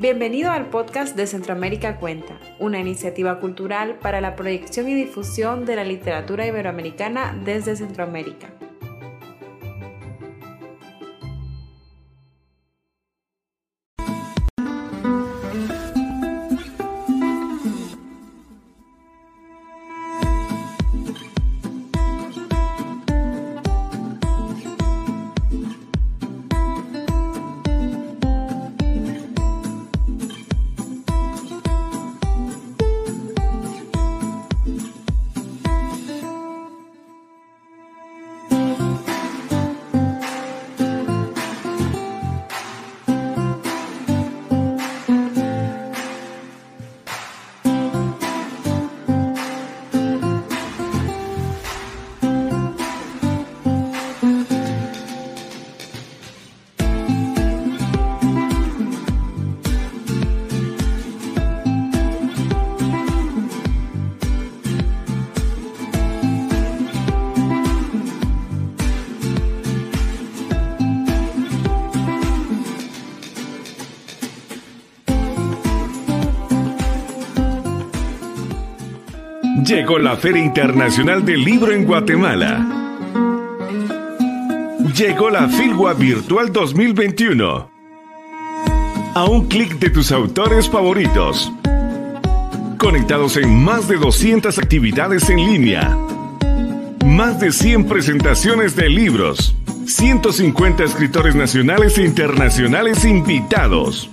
Bienvenido al podcast de Centroamérica Cuenta, una iniciativa cultural para la proyección y difusión de la literatura iberoamericana desde Centroamérica. Llegó la Feria Internacional del Libro en Guatemala. Llegó la Filgua Virtual 2021. A un clic de tus autores favoritos. Conectados en más de 200 actividades en línea. Más de 100 presentaciones de libros. 150 escritores nacionales e internacionales invitados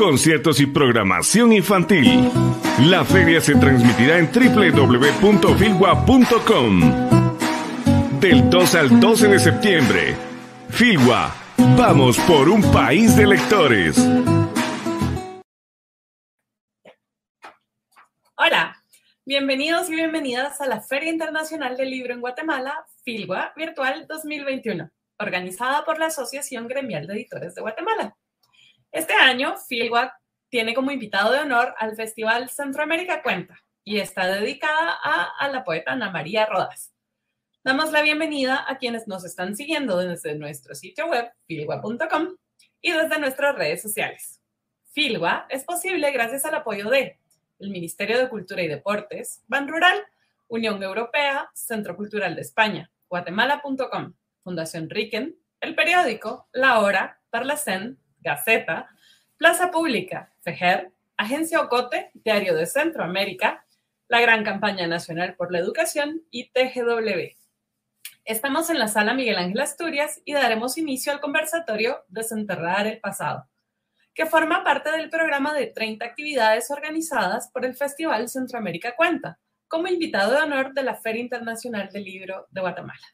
conciertos y programación infantil. La feria se transmitirá en www.filwa.com. Del 2 al 12 de septiembre. Filwa, vamos por un país de lectores. Hola, bienvenidos y bienvenidas a la Feria Internacional del Libro en Guatemala, Filwa Virtual 2021, organizada por la Asociación Gremial de Editores de Guatemala. Este año, Filwa tiene como invitado de honor al Festival Centroamérica Cuenta y está dedicada a, la poeta Ana María Rodas. Damos la bienvenida a quienes nos están siguiendo desde nuestro sitio web, filwa.com, y desde nuestras redes sociales. Filwa es posible gracias al apoyo de el Ministerio de Cultura y Deportes, Ban Rural, Unión Europea, Centro Cultural de España, guatemala.com, Fundación Riken, El Periódico, La Hora, Parlacén, Gaceta, Plaza Pública, FEJER, Agencia Ocote, Diario de Centroamérica, la Gran Campaña Nacional por la Educación y TGW. Estamos en la sala Miguel Ángel Asturias y daremos inicio al conversatorio Desenterrar el Pasado, que forma parte del programa de 30 actividades organizadas por el Festival Centroamérica Cuenta, como invitado de honor de la Feria Internacional del Libro de Guatemala.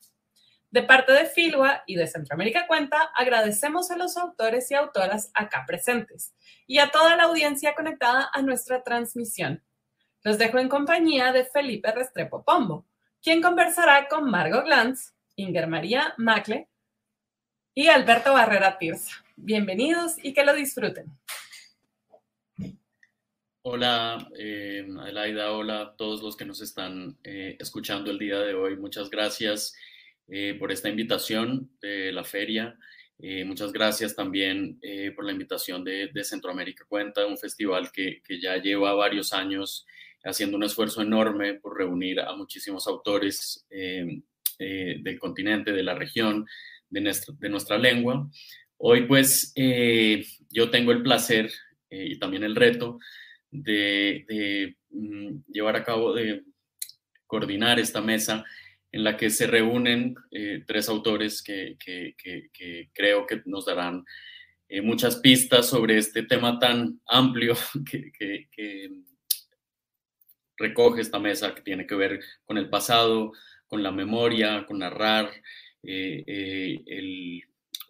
De parte de Filwa y de Centroamérica Cuenta, agradecemos a los autores y autoras acá presentes y a toda la audiencia conectada a nuestra transmisión. Los dejo en compañía de Felipe Restrepo Pombo, quien conversará con Margot Glantz, Inger María Macle y Alberto Barrera Tirsa. Bienvenidos y que lo disfruten. Hola, eh, Adelaida, hola a todos los que nos están eh, escuchando el día de hoy. Muchas gracias. Eh, por esta invitación de la feria. Eh, muchas gracias también eh, por la invitación de, Centroamérica Cuenta, un festival que, ya lleva varios años haciendo un esfuerzo enorme por reunir a muchísimos autores del continente, de la región, de nuestra, de nuestra lengua. Hoy pues yo tengo el placer y también el reto de, de mm, llevar a cabo, de coordinar esta mesa en la que se reúnen eh, tres autores que, creo que nos darán eh, muchas pistas sobre este tema tan amplio que, recoge esta mesa, que tiene que ver con el pasado, con la memoria, con narrar eh,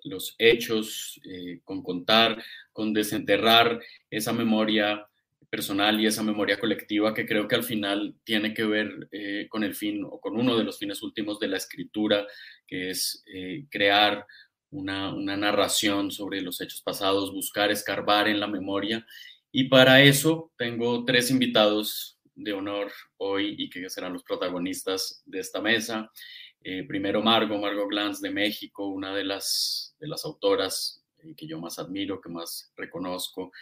los hechos, con contar, con desenterrar esa memoria personal y esa memoria colectiva que creo que al final tiene que ver eh, con el fin o con uno de los fines últimos de la escritura, que es eh, crear una, narración sobre los hechos pasados, buscar escarbar en la memoria. Y para eso tengo tres invitados de honor hoy y que serán los protagonistas de esta mesa. Eh, primero Margo, Margo Glantz de México, una de las, de las autoras que yo más admiro, que más reconozco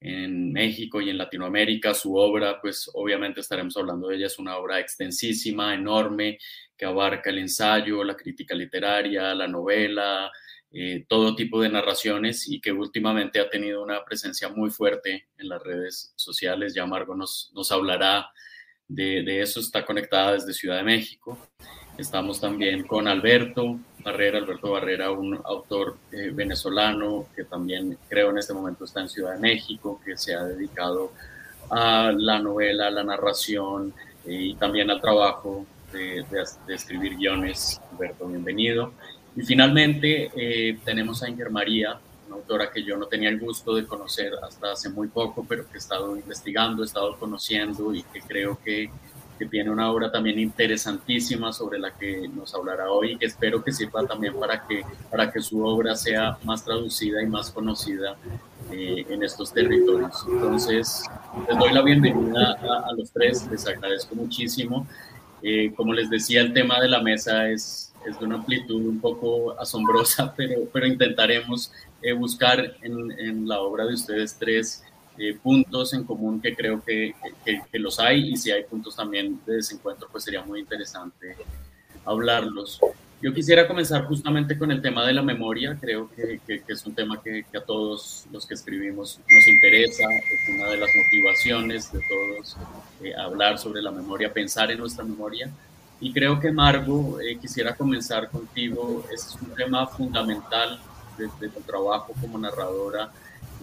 en México y en Latinoamérica. Su obra, pues obviamente estaremos hablando de ella, es una obra extensísima, enorme, que abarca el ensayo, la crítica literaria, la novela, eh, todo tipo de narraciones y que últimamente ha tenido una presencia muy fuerte en las redes sociales. Ya Margo nos, nos hablará de, de, eso, está conectada desde Ciudad de México. Estamos también con Alberto Barrera, Alberto Barrera, un autor eh, venezolano que también creo en este momento está en Ciudad de México, que se ha dedicado a la novela, a la narración eh, y también al trabajo de, de, escribir guiones. Alberto, bienvenido. Y finalmente eh, tenemos a Inger María, una autora que yo no tenía el gusto de conocer hasta hace muy poco, pero que he estado investigando, he estado conociendo y que creo que que tiene una obra también interesantísima sobre la que nos hablará hoy y que espero que sirva también para que, para que su obra sea más traducida y más conocida eh, en estos territorios. Entonces, les doy la bienvenida a, los tres, les agradezco muchísimo. Eh, como les decía, el tema de la mesa es, es de una amplitud un poco asombrosa, pero, pero intentaremos eh, buscar en, en la obra de ustedes tres eh, puntos en común que creo que, que, los hay y si hay puntos también de desencuentro, pues sería muy interesante hablarlos. Yo quisiera comenzar justamente con el tema de la memoria, creo que, es un tema que, a todos los que escribimos nos interesa, es una de las motivaciones de todos eh, hablar sobre la memoria, pensar en nuestra memoria. Y creo que Margo, eh, quisiera comenzar contigo, es un tema fundamental de, de tu trabajo como narradora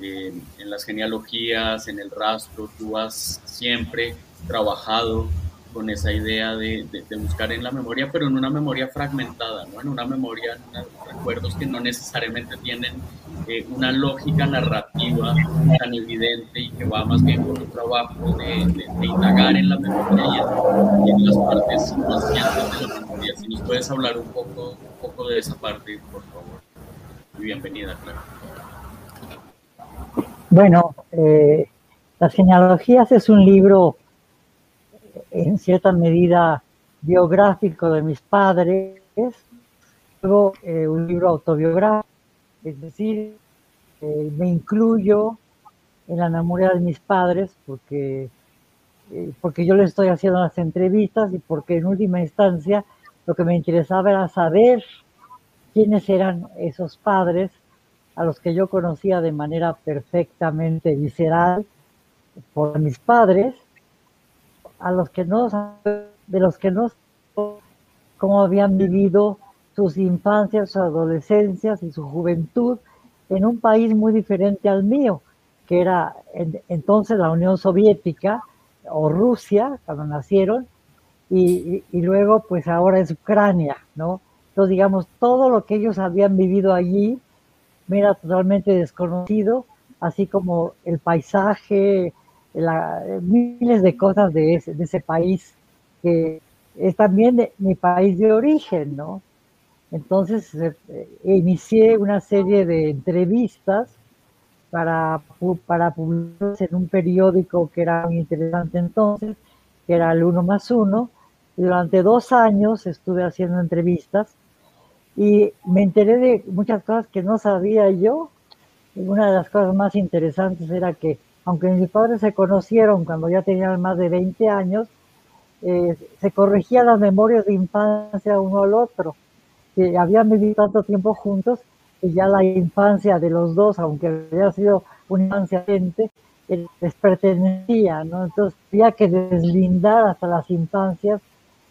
en las genealogías, en el rastro, tú has siempre trabajado con esa idea de, de, buscar en la memoria, pero en una memoria fragmentada, ¿no? en una memoria, en recuerdos que no necesariamente tienen eh, una lógica narrativa tan evidente y que va más bien con un trabajo de, de indagar en la memoria y en, las partes conscientes de la memoria. Si nos puedes hablar un poco, un poco de esa parte, por favor. Y bienvenida, claro. Bueno, eh, Las genealogías es un libro en cierta medida biográfico de mis padres, luego eh, un libro autobiográfico, es decir, eh, me incluyo en la memoria de mis padres porque, porque yo les estoy haciendo las entrevistas y porque en última instancia lo que me interesaba era saber quiénes eran esos padres a los que yo conocía de manera perfectamente visceral por mis padres, a los que no, de los que no, cómo habían vivido sus infancias, sus adolescencias y su juventud en un país muy diferente al mío, que era entonces la Unión Soviética o Rusia, cuando nacieron, y, y, luego pues ahora es Ucrania, ¿no? Entonces digamos, todo lo que ellos habían vivido allí me era totalmente desconocido, así como el paisaje, miles de cosas de ese, de ese país, que es también mi país de origen, ¿no? Entonces eh, inicié una serie de entrevistas para, para publicarse en un periódico que era muy interesante entonces, que era el Uno más Uno. Durante dos años estuve haciendo entrevistas y me enteré de muchas cosas que no sabía yo. Una de las cosas más interesantes era que, aunque mis padres se conocieron cuando ya tenían más de 20 años, eh, se corregían las memorias de infancia uno al otro, que habían vivido tanto tiempo juntos y ya la infancia de los dos, aunque había sido una infancia gente, eh, les pertenecía, ¿no? Entonces había que deslindar hasta las infancias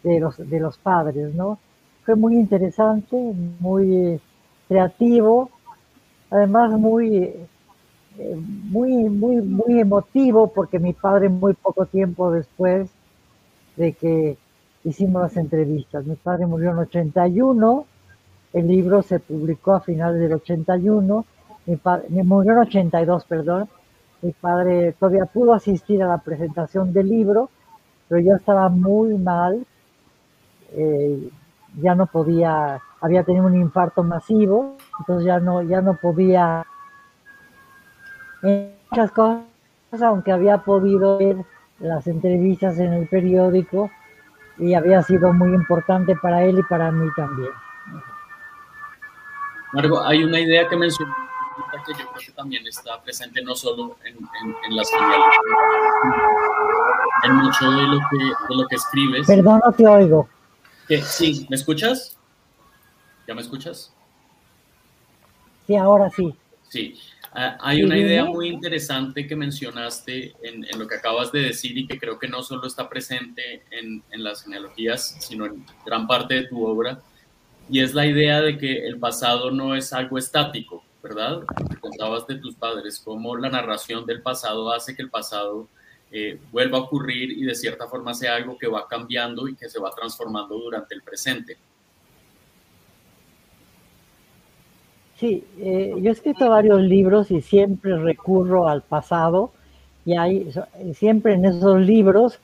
de los, de los padres, ¿no? Fue muy interesante, muy creativo, además muy, eh, muy, muy, muy emotivo, porque mi padre muy poco tiempo después de que hicimos las entrevistas, mi padre murió en 81, el libro se publicó a finales del 81, mi padre, murió en 82, perdón, mi padre todavía pudo asistir a la presentación del libro, pero yo estaba muy mal, eh, ya no podía, había tenido un infarto masivo, entonces ya no, ya no podía muchas cosas, aunque había podido ver las entrevistas en el periódico y había sido muy importante para él y para mí también. Margo, hay una idea que mencionó que yo creo que también está presente no solo en, en, las en mucho de lo que, de lo que escribes. Perdón, no te oigo. Sí, ¿me escuchas? ¿Ya me escuchas? Sí, ahora sí. Sí, ah, hay una idea muy interesante que mencionaste en, en, lo que acabas de decir y que creo que no solo está presente en, en las genealogías, sino en gran parte de tu obra, y es la idea de que el pasado no es algo estático, ¿verdad? Contabas de tus padres, cómo la narración del pasado hace que el pasado eh, vuelva a ocurrir y de cierta forma sea algo que va cambiando y que se va transformando durante el presente. Sí, eh, yo he escrito varios libros y siempre recurro al pasado y hay siempre en esos libros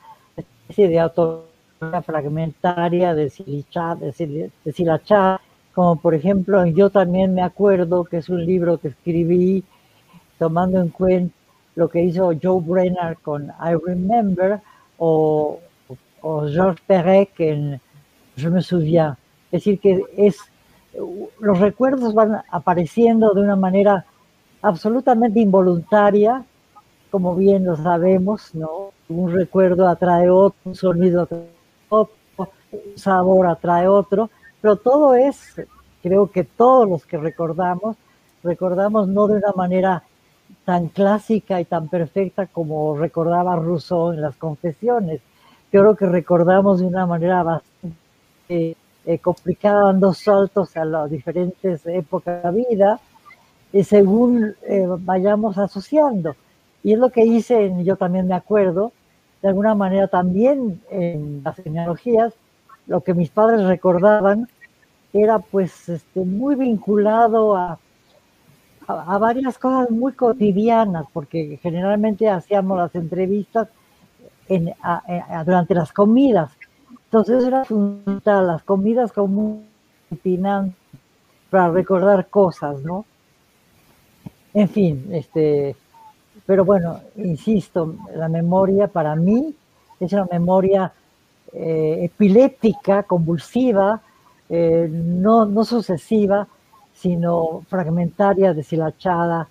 especie de autor fragmentaria de Silicha, de, Silachá, como por ejemplo, yo también me acuerdo que es un libro que escribí tomando en cuenta lo que hizo Joe Brenner con I Remember o, o Georges Perec en Je me souviens. Es decir, que es, los recuerdos van apareciendo de una manera absolutamente involuntaria, como bien lo sabemos, ¿no? Un recuerdo atrae otro, un sonido atrae otro, un sabor atrae otro, pero todo es, creo que todos los que recordamos, recordamos no de una manera tan clásica y tan perfecta como recordaba Rousseau en las confesiones. Creo que recordamos de una manera bastante eh, complicada, dando saltos a las diferentes épocas de la vida, y según eh, vayamos asociando. Y es lo que hice, yo también me acuerdo, de alguna manera también en las genealogías, lo que mis padres recordaban era pues este, muy vinculado a, a, varias cosas muy cotidianas, porque generalmente hacíamos las entrevistas en, durante las comidas. Entonces era fundamental las comidas como un para recordar cosas, ¿no? En fin, este, pero bueno, insisto, la memoria para mí es una memoria eh, epiléptica, convulsiva, eh, no, no, sucesiva, sino fragmentaria, deshilachada,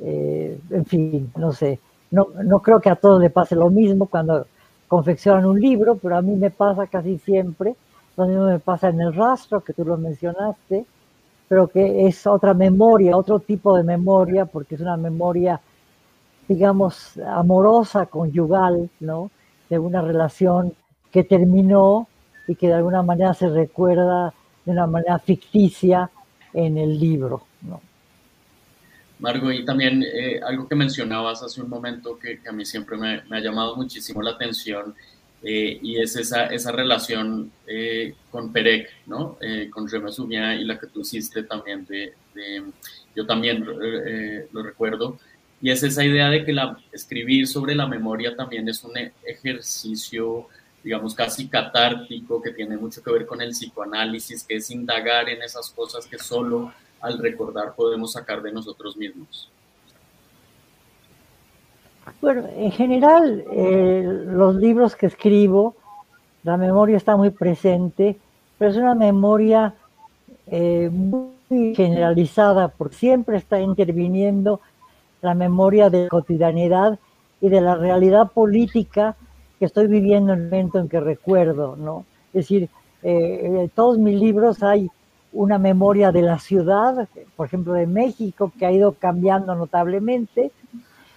eh, en fin, no sé. No, no creo que a todos le pase lo mismo cuando confeccionan un libro, pero a mí me pasa casi siempre. Lo mismo me pasa en el rastro, que tú lo mencionaste, pero que es otra memoria, otro tipo de memoria, porque es una memoria digamos, amorosa, conyugal, ¿no? De una relación que terminó y que de alguna manera se recuerda de una manera ficticia en el libro, ¿no? Margo, y también eh, algo que mencionabas hace un momento que, a mí siempre me, ha llamado muchísimo la atención eh, y es esa, esa relación eh, con Perec, ¿no? con Reme y la que tú hiciste también de, de yo también lo recuerdo, y es esa idea de que la, escribir sobre la memoria también es un ejercicio, digamos, casi catártico, que tiene mucho que ver con el psicoanálisis, que es indagar en esas cosas que solo al recordar podemos sacar de nosotros mismos. Bueno, en general, eh, los libros que escribo, la memoria está muy presente, pero es una memoria eh, muy generalizada, porque siempre está interviniendo la memoria de cotidianidad y de la realidad política que estoy viviendo en el momento en que recuerdo, ¿no? Es decir, eh, en todos mis libros hay una memoria de la ciudad, por ejemplo, de México, que ha ido cambiando notablemente,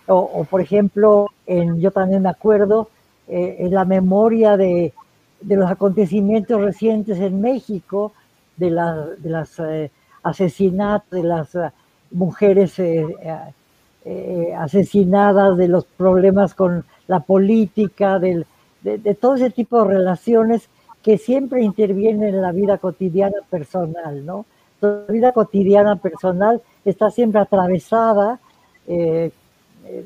o, por ejemplo, en, yo también me acuerdo, eh, en la memoria de, los acontecimientos recientes en México, de, de las eh, asesinatos, de las mujeres eh, asesinadas, de los problemas con la política, de, todo ese tipo de relaciones que siempre intervienen en la vida cotidiana personal, ¿no? La vida cotidiana personal está siempre atravesada, eh, eh,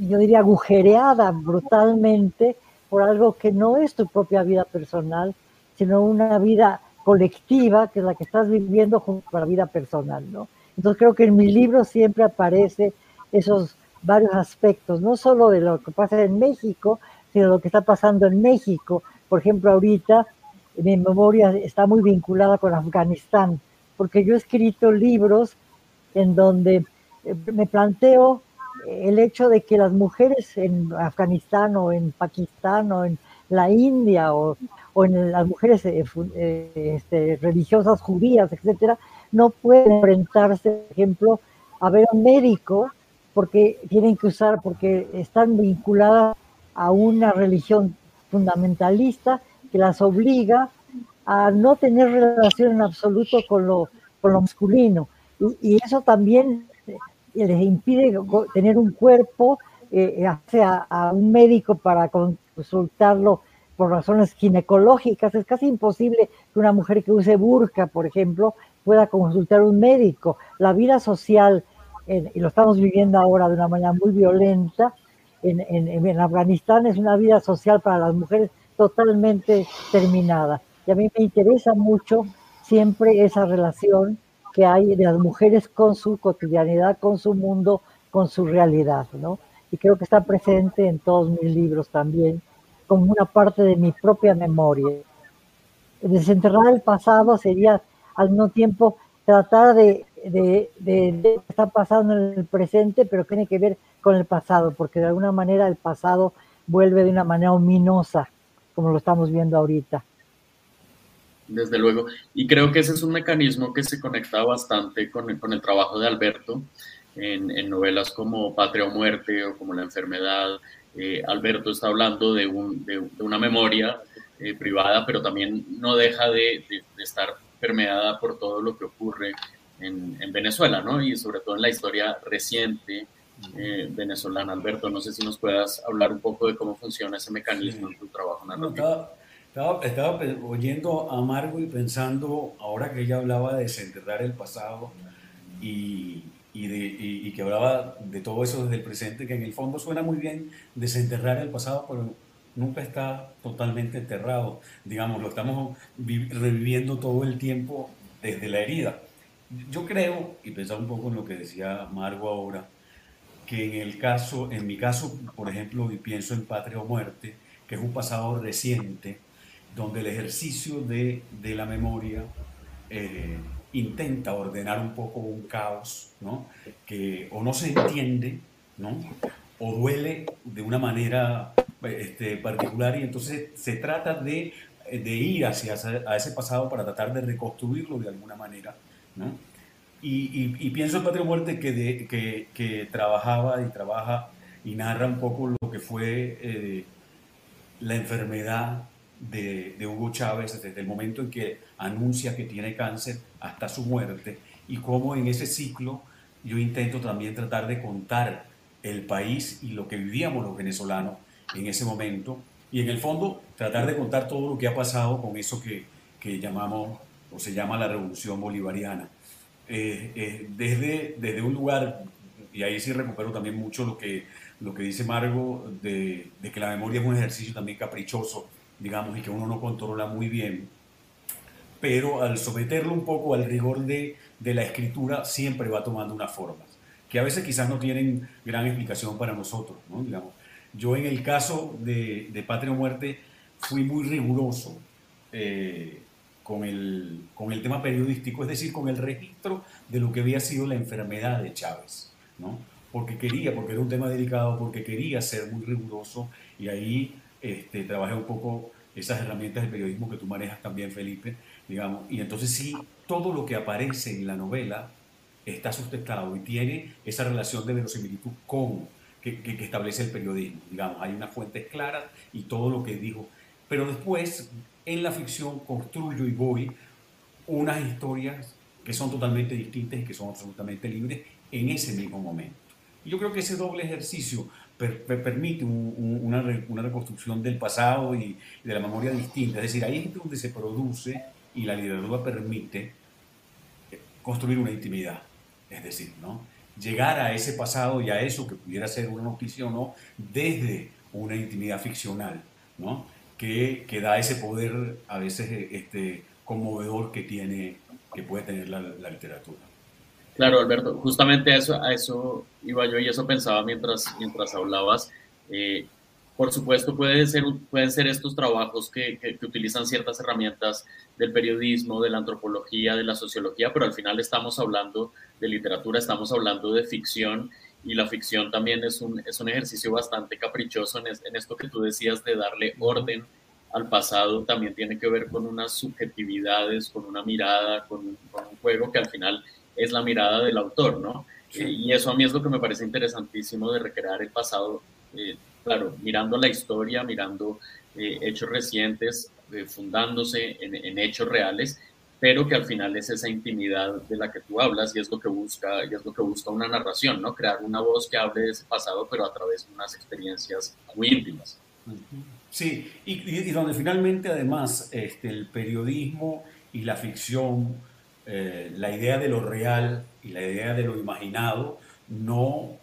yo diría agujereada brutalmente por algo que no es tu propia vida personal, sino una vida colectiva que es la que estás viviendo junto a la vida personal, ¿no? Entonces creo que en mi libro siempre aparece esos varios aspectos, no solo de lo que pasa en México, sino lo que está pasando en México. Por ejemplo, ahorita mi memoria está muy vinculada con Afganistán, porque yo he escrito libros en donde eh, me planteo el hecho de que las mujeres en Afganistán o en Pakistán o en la India o, en las mujeres eh, este, religiosas judías, etcétera, no pueden enfrentarse, por ejemplo, a ver a un médico porque tienen que usar, porque están vinculadas a una religión fundamentalista que las obliga a no tener relación en absoluto con lo, con lo masculino. Y, eso también eh, les impide tener un cuerpo, eh, a, un médico para consultarlo por razones ginecológicas. Es casi imposible que una mujer que use burka, por ejemplo, pueda consultar a un médico. La vida social, y lo estamos viviendo ahora de una manera muy violenta, en, en, Afganistán es una vida social para las mujeres totalmente terminada. Y a mí me interesa mucho siempre esa relación que hay de las mujeres con su cotidianidad, con su mundo, con su realidad, ¿no? Y creo que está presente en todos mis libros también, como una parte de mi propia memoria. Desenterrar el pasado sería al mismo tiempo tratar de, de, de, que está pasando en el presente, pero tiene que ver con el pasado, porque de alguna manera el pasado vuelve de una manera ominosa, como lo estamos viendo ahorita. Desde luego, y creo que ese es un mecanismo que se conecta bastante con el, con el trabajo de Alberto en, novelas como Patria o Muerte o como La Enfermedad. Eh, Alberto está hablando de, un, de, una memoria eh, privada, pero también no deja de, de, estar permeada por todo lo que ocurre en, en, Venezuela, ¿no? Y sobre todo en la historia reciente eh, venezolana. Alberto, no sé si nos puedas hablar un poco de cómo funciona ese mecanismo en tu trabajo narrativo. estaba, estaba, oyendo a Margo y pensando, ahora que ella hablaba de desenterrar el pasado y, y, de, y, que hablaba de todo eso desde el presente, que en el fondo suena muy bien desenterrar el pasado, pero nunca está totalmente enterrado. Digamos, lo estamos reviviendo todo el tiempo desde la herida. Yo creo, y pensaba un poco en lo que decía Margo ahora, que en el caso, en mi caso, por ejemplo, y pienso en Patria o Muerte, que es un pasado reciente, donde el ejercicio de, de la memoria eh, intenta ordenar un poco un caos, ¿no? Que o no se entiende, ¿no? O duele de una manera este, particular y entonces se trata de, de ir hacia a ese pasado para tratar de reconstruirlo de alguna manera, ¿no? Y, pienso en Patria Muerte que, que, que, trabajaba y trabaja y narra un poco lo que fue eh, la enfermedad de, de, Hugo Chávez desde el momento en que anuncia que tiene cáncer hasta su muerte y cómo en ese ciclo yo intento también tratar de contar el país y lo que vivíamos los venezolanos en ese momento y en el fondo tratar de contar todo lo que ha pasado con eso que, que llamamos o se llama la revolución bolivariana eh, eh, desde, desde un lugar, y ahí sí recupero también mucho lo que, lo que dice Margo, de, de, que la memoria es un ejercicio también caprichoso, digamos, y que uno no controla muy bien, pero al someterlo un poco al rigor de, de la escritura, siempre va tomando unas formas, que a veces quizás no tienen gran explicación para nosotros, ¿no? Digamos, yo en el caso de, de Patria o Muerte fui muy riguroso. Eh, con el, con el tema periodístico, es decir, con el registro de lo que había sido la enfermedad de Chávez, ¿no? Porque quería, porque era un tema delicado, porque quería ser muy riguroso y ahí este, trabajé un poco esas herramientas de periodismo que tú manejas también, Felipe, digamos, y entonces sí, todo lo que aparece en la novela está sustentado y tiene esa relación de verosimilitud con que, que, que establece el periodismo, digamos, hay unas fuentes claras y todo lo que dijo, pero después en la ficción construyo y voy unas historias que son totalmente distintas y que son absolutamente libres en ese mismo momento. Y yo creo que ese doble ejercicio permite una, una, reconstrucción del pasado y, de la memoria distinta. Es decir, ahí es donde se produce y la literatura permite construir una intimidad. Es decir, ¿no? llegar a ese pasado y a eso que pudiera ser una noticia o no desde una intimidad ficcional. ¿no? Que, que, da ese poder a veces este, conmovedor que, tiene, que puede tener la, literatura. Claro, Alberto, justamente a eso, a eso iba yo y eso pensaba mientras, mientras hablabas. Eh, por supuesto, puede ser, pueden ser estos trabajos que, que, utilizan ciertas herramientas del periodismo, de la antropología, de la sociología, pero al final estamos hablando de literatura, estamos hablando de ficción y la ficción también es un, es un ejercicio bastante caprichoso en, en esto que tú decías de darle orden al pasado, también tiene que ver con unas subjetividades, con una mirada, con, un juego que al final es la mirada del autor, ¿no? Y eso a mí es lo que me parece interesantísimo de recrear el pasado. Eh, claro, mirando la historia, mirando eh, hechos recientes, eh, fundándose en, hechos reales, pero que al final es esa intimidad de la que tú hablas y es lo que busca, y es lo que busca una narración, ¿no? Crear una voz que hable de ese pasado, pero a través de unas experiencias muy íntimas. Sí, y, donde finalmente además este, el periodismo y la ficción, eh, la idea de lo real y la idea de lo imaginado no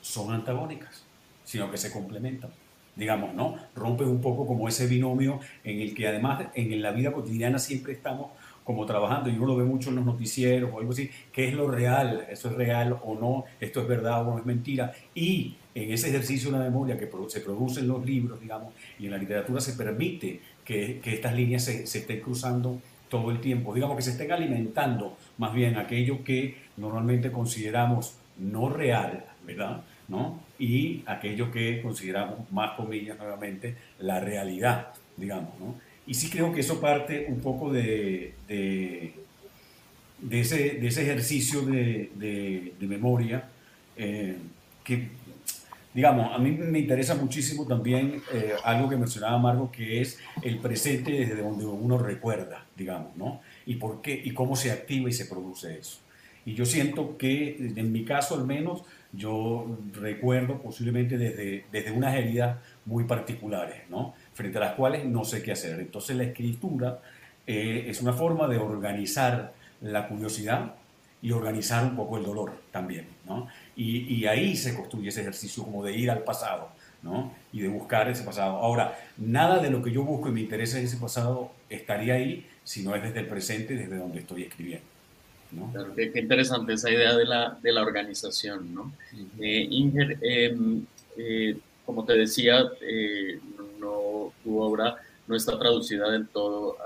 son antagónicas sino que se complementan. Digamos, ¿no? Rompe un poco como ese binomio en el que además en la vida cotidiana siempre estamos como trabajando, y uno lo ve mucho en los noticieros o algo así, ¿qué es lo real? ¿Eso es real o no? ¿Esto es verdad o no es mentira? Y en ese ejercicio de la memoria que se produce en los libros, digamos, y en la literatura se permite que, que estas líneas se, se, estén cruzando todo el tiempo, digamos que se estén alimentando más bien aquello que normalmente consideramos no real, ¿verdad? ¿No? y aquello que consideramos, más comillas nuevamente, la realidad, digamos. ¿no? Y sí creo que eso parte un poco de, de, ese, de ese, ejercicio de, de memoria eh, que, digamos, a mí me interesa muchísimo también eh, algo que mencionaba Margo, que es el presente desde donde uno recuerda, digamos, ¿no? Y por qué, y cómo se activa y se produce eso. Y yo siento que, en mi caso al menos, yo recuerdo posiblemente desde, desde unas heridas muy particulares, ¿no? Frente a las cuales no sé qué hacer. Entonces la escritura eh, es una forma de organizar la curiosidad y organizar un poco el dolor también. ¿no? Y, y, ahí se construye ese ejercicio como de ir al pasado ¿no? y de buscar ese pasado. Ahora, nada de lo que yo busco y me interesa en ese pasado estaría ahí si no es desde el presente, desde donde estoy escribiendo qué, interesante esa idea de la, de la organización, ¿no? Eh, Inger, em, eh, como te decía, eh, no, tu obra no está traducida del todo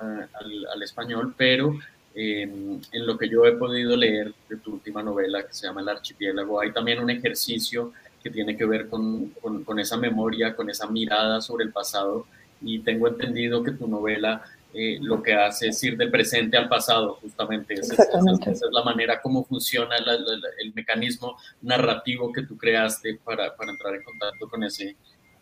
al, al, español, pero em, en lo que yo he podido leer de tu última novela, que se llama El Archipiélago, hay también un ejercicio que tiene que ver con, con, con esa memoria, con esa mirada sobre el pasado, y tengo entendido que tu novela eh, lo que hace es ir del presente al pasado, justamente. Esa, es, la manera como funciona el mecanismo narrativo que tú creaste para, para entrar en contacto con, ese,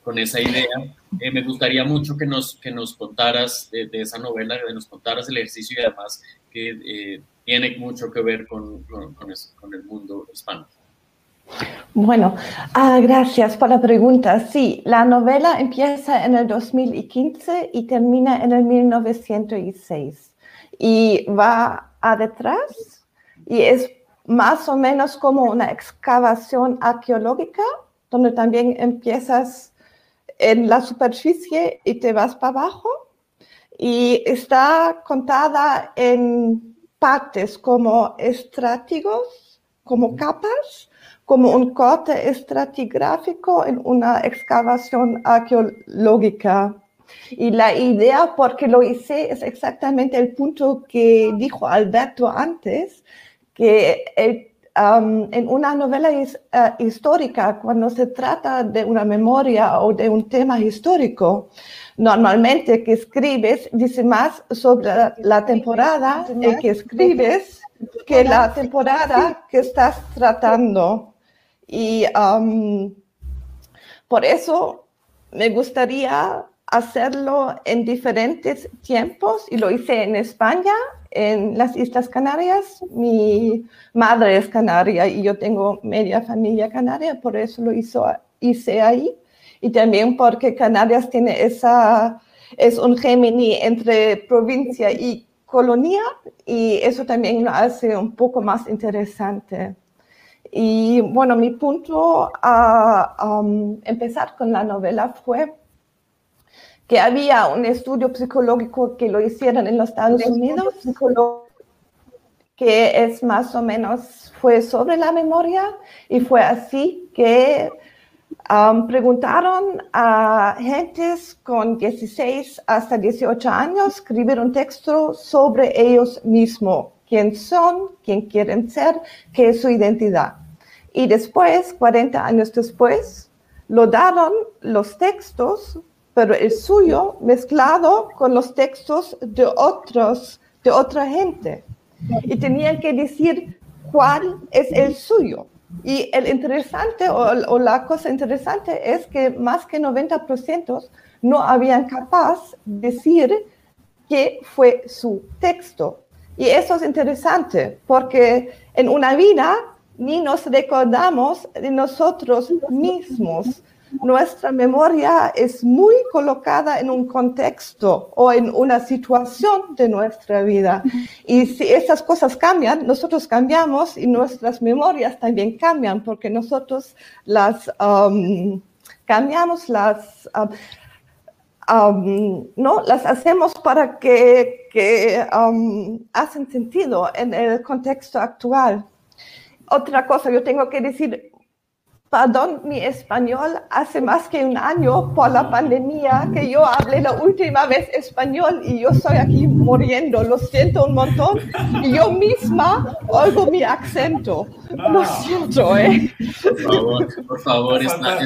con esa idea. Eh, me gustaría mucho que nos, que nos contaras de, esa novela, que nos contaras el ejercicio y además que eh, tiene mucho que ver con, con, con el mundo hispano. Bueno, ah, gracias por la pregunta. Sí, la novela empieza en el 2015 y termina en el 1906 y va a detrás y es más o menos como una excavación arqueológica donde también empiezas en la superficie y te vas para abajo y está contada en partes como estrátigos, como capas como un corte estratigráfico en una excavación arqueológica. Y la idea, porque lo hice, es exactamente el punto que dijo Alberto antes, que um, en una novela uh, histórica, cuando se trata de una memoria o de un tema histórico, normalmente que escribes dice más sobre la, temporada en que escribes que la temporada que estás tratando. Y um, por eso me gustaría hacerlo en diferentes tiempos y lo hice en España, en las Islas Canarias. Mi madre es canaria y yo tengo media familia canaria, por eso lo hizo, hice ahí. Y también porque Canarias tiene esa, es un Gemini entre provincia y colonia y eso también lo hace un poco más interesante. Y bueno, mi punto a um, empezar con la novela fue que había un estudio psicológico que lo hicieron en los Estados Unidos, que es más o menos, fue sobre la memoria y fue así que um, preguntaron a gentes con 16 hasta 18 años escribir un texto sobre ellos mismos, quién son, quién quieren ser, qué es su identidad. Y después, 40 años después, lo daron los textos, pero el suyo mezclado con los textos de otros, de otra gente. Y tenían que decir cuál es el suyo. Y el interesante o, la cosa interesante es que más que 90% no habían capaz de decir qué fue su texto. Y eso es interesante porque en una vida ni nos recordamos de nosotros mismos nuestra memoria es muy colocada en un contexto o en una situación de nuestra vida. Y si esas cosas cambian, nosotros cambiamos y nuestras memorias también cambian porque nosotros las um, cambiamos, las... Um, um, no las hacemos para que, que hacen sentido en el contexto actual. Otra cosa, yo tengo que decir, perdón mi español, hace más que un año por la pandemia que yo hablé la última vez español y yo estoy aquí muriendo, lo siento un montón. Y yo misma oigo mi acento. Lo ah. siento, ¿eh? Por favor, por favor, está,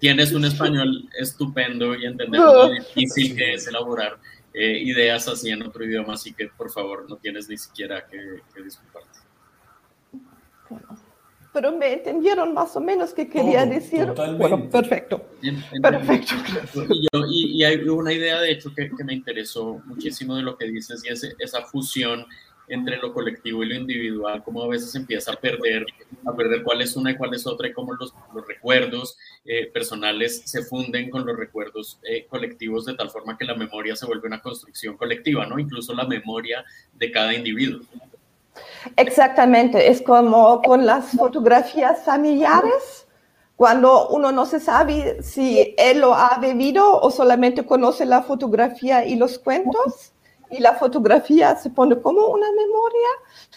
tienes un español estupendo y entendemos lo difícil que es elaborar eh, ideas así en otro idioma, así que por favor no tienes ni siquiera que, que disculparte pero me entendieron más o menos qué quería decir. Bueno, perfecto. perfecto. Y, hay una idea, de hecho, que, me interesó muchísimo de lo que dices, y es esa fusión entre lo colectivo y lo individual, como a veces empieza a perder, a perder cuál es una y cuál es otra, y cómo los, los recuerdos eh, personales se funden con los recuerdos eh, colectivos de tal forma que la memoria se vuelve una construcción colectiva, ¿no? Incluso la memoria de cada individuo. Exactamente, es como con las fotografías familiares, cuando uno no se sabe si él lo ha vivido o solamente conoce la fotografía y los cuentos, y la fotografía se pone como una memoria.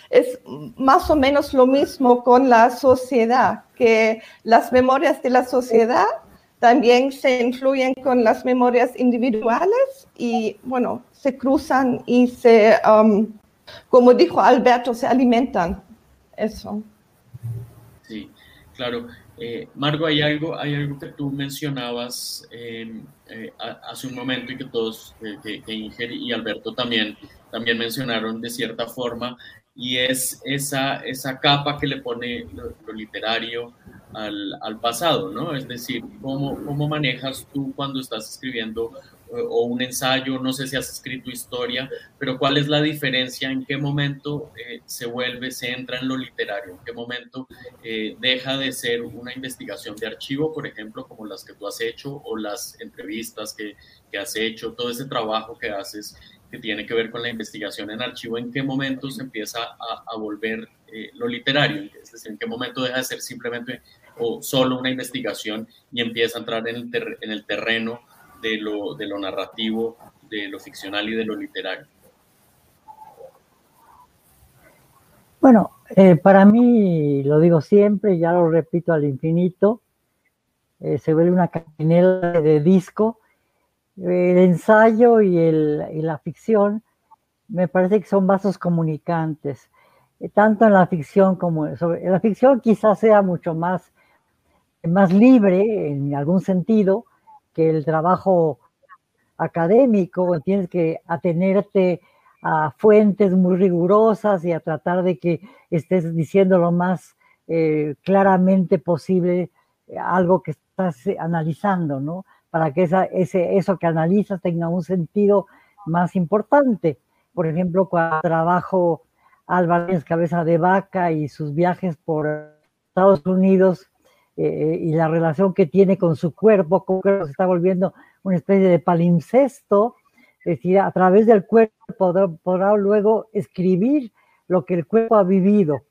Es más o menos lo mismo con la sociedad, que las memorias de la sociedad también se influyen con las memorias individuales y, bueno, se cruzan y se... Um, como dijo Alberto, se alimentan. Eso. Sí, claro. Eh, Margo, hay algo, hay algo que tú mencionabas eh, hace un momento y que todos, eh, que, Inger y Alberto también, también mencionaron de cierta forma, y es esa, esa capa que le pone lo, literario al, al, pasado, ¿no? Es decir, ¿cómo, ¿cómo manejas tú cuando estás escribiendo o un ensayo, no sé si has escrito historia, pero ¿cuál es la diferencia? ¿En qué momento eh, se vuelve, se entra en lo literario? ¿En qué momento eh, deja de ser una investigación de archivo, por ejemplo, como las que tú has hecho o las entrevistas que, que has hecho, todo ese trabajo que haces que tiene que ver con la investigación en archivo, ¿en qué momento se empieza a, volver eh, lo literario? Es decir, ¿en qué momento deja de ser simplemente o solo una investigación y empieza a entrar en el terreno de lo, de lo narrativo, de lo ficcional y de lo literario? Bueno, eh, para mí, lo digo siempre, ya lo repito al infinito, eh, se vuelve una canela de disco. El ensayo y, el, y, la ficción me parece que son vasos comunicantes, eh, tanto en la ficción como sobre, en la ficción quizás sea mucho más, más libre en algún sentido, que el trabajo académico, tienes que atenerte a fuentes muy rigurosas y a tratar de que estés diciendo lo más eh, claramente posible eh, algo que estás analizando, ¿no? Para que esa, ese, eso que analizas tenga un sentido más importante. Por ejemplo, cuando trabajo Álvarez Cabeza de Vaca y sus viajes por Estados Unidos, eh, y la relación que tiene con su cuerpo, como que se está volviendo una especie de palimpsesto, es decir, a través del cuerpo podrá, luego escribir lo que el cuerpo ha vivido.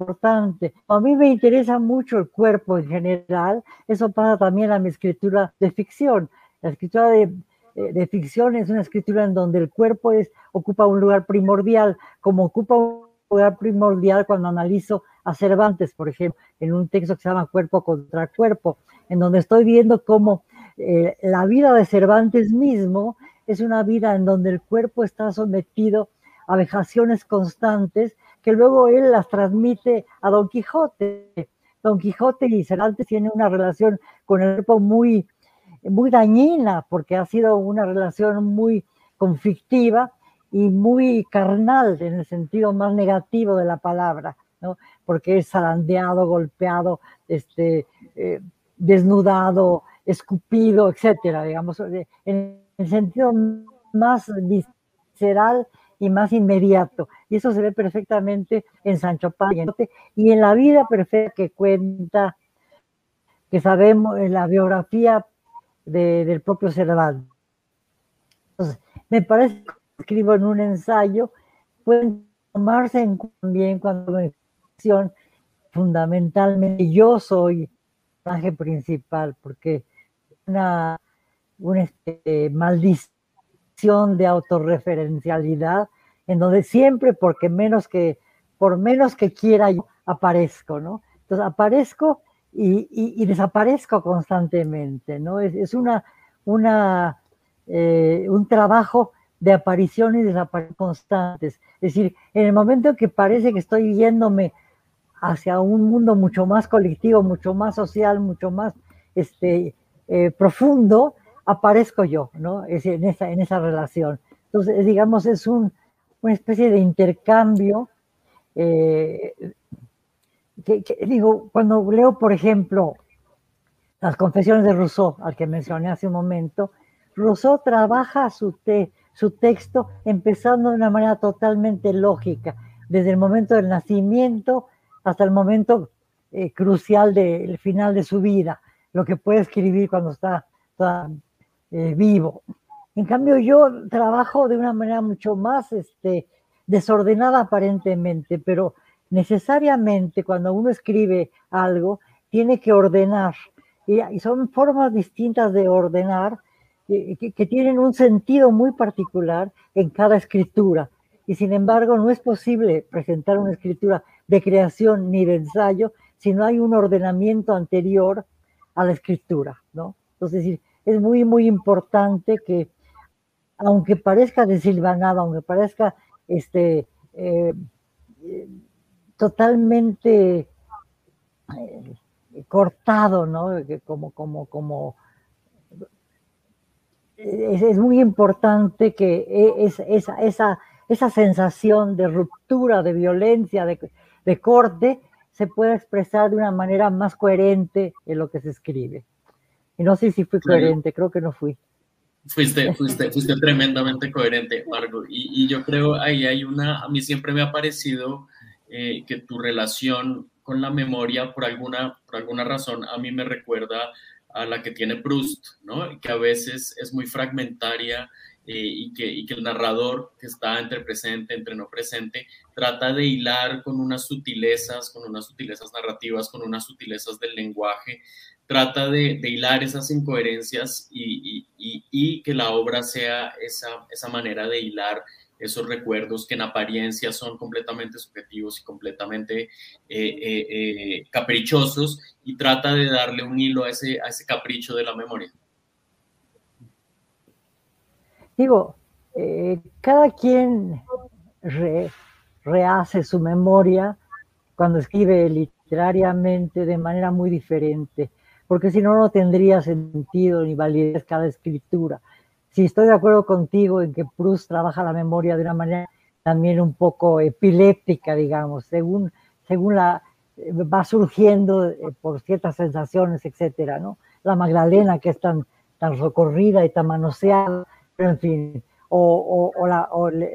Importante. A mí me interesa mucho el cuerpo en general, eso pasa también a mi escritura de ficción. La escritura de, eh, de ficción es una escritura en donde el cuerpo es, ocupa un lugar primordial, como ocupa un lugar primordial cuando analizo a Cervantes, por ejemplo, en un texto que se llama Cuerpo contra Cuerpo, en donde estoy viendo cómo eh, la vida de Cervantes mismo es una vida en donde el cuerpo está sometido a vejaciones constantes que luego él las transmite a Don Quijote. Don Quijote y Cervantes tienen una relación con el cuerpo muy, muy dañina, porque ha sido una relación muy conflictiva y muy carnal en el sentido más negativo de la palabra, ¿no? Porque es zarandeado, golpeado, este, eh, desnudado, escupido, etcétera, digamos, en el sentido más visceral y más inmediato. Y eso se ve perfectamente en Sancho Panza y en la vida perfecta que cuenta, que sabemos en la biografía del propio Cervantes. Entonces, me parece que escribo en un ensayo, pueden tomarse en también cuando me fundamentalmente yo soy el personaje principal, porque una, una este, maldición de autorreferencialidad en donde siempre porque menos que por menos que quiera yo aparezco, ¿no? Entonces aparezco y, desaparezco constantemente, ¿no? Es, una, una eh, un trabajo de aparición y desaparición constantes. Es decir, en el momento en que parece que estoy yéndome hacia un mundo mucho más colectivo, mucho más social, mucho más este, eh, profundo, aparezco yo, ¿no? Es en esa, en esa relación. Entonces, digamos, es un, una especie de intercambio. Eh, que, digo, cuando leo, por ejemplo, las confesiones de Rousseau, al que mencioné hace un momento, Rousseau trabaja su, te, su texto empezando de una manera totalmente lógica, desde el momento del nacimiento hasta el momento eh, crucial del final de su vida, lo que puede escribir cuando está, eh, vivo. En cambio, yo trabajo de una manera mucho más este, desordenada aparentemente, pero necesariamente cuando uno escribe algo, tiene que ordenar. Y, son formas distintas de ordenar que, tienen un sentido muy particular en cada escritura. Y sin embargo, no es posible presentar una escritura de creación ni de ensayo si no hay un ordenamiento anterior a la escritura, ¿no? Entonces, es muy, muy importante que, aunque parezca desilvanado, aunque parezca este, eh, totalmente eh, cortado, ¿no? Como, como, como es, muy importante que e, es, esa, esa, esa, sensación de ruptura, de violencia, de, corte, se pueda expresar de una manera más coherente en lo que se escribe. Y no sé si fui coherente, creo que no fui. Fuiste, fuiste, fuiste tremendamente coherente, Margo. Y, y, yo creo ahí hay una, a mí siempre me ha parecido eh, que tu relación con la memoria, por alguna, por alguna razón, a mí me recuerda a la que tiene Proust, ¿no? Que a veces es muy fragmentaria y, que, y, que, el narrador que está entre presente, entre no presente, trata de hilar con unas sutilezas, con unas sutilezas narrativas, con unas sutilezas del lenguaje, trata de, hilar esas incoherencias y, que la obra sea esa, esa manera de hilar esos recuerdos que en apariencia son completamente subjetivos y completamente eh, eh, eh, caprichosos y trata de darle un hilo a ese, a ese capricho de la memoria. Digo, cada quien rehace su memoria cuando escribe literariamente de manera muy diferente, porque si no, no tendría sentido ni validez cada escritura sí estoy de acuerdo contigo en que Proust trabaja la memoria de una manera también un poco epiléptica, digamos, según, según la eh, va surgiendo eh, por ciertas sensaciones, etcétera, ¿no? La Magdalena que es tan, tan recorrida y tan manoseada, en fin, o,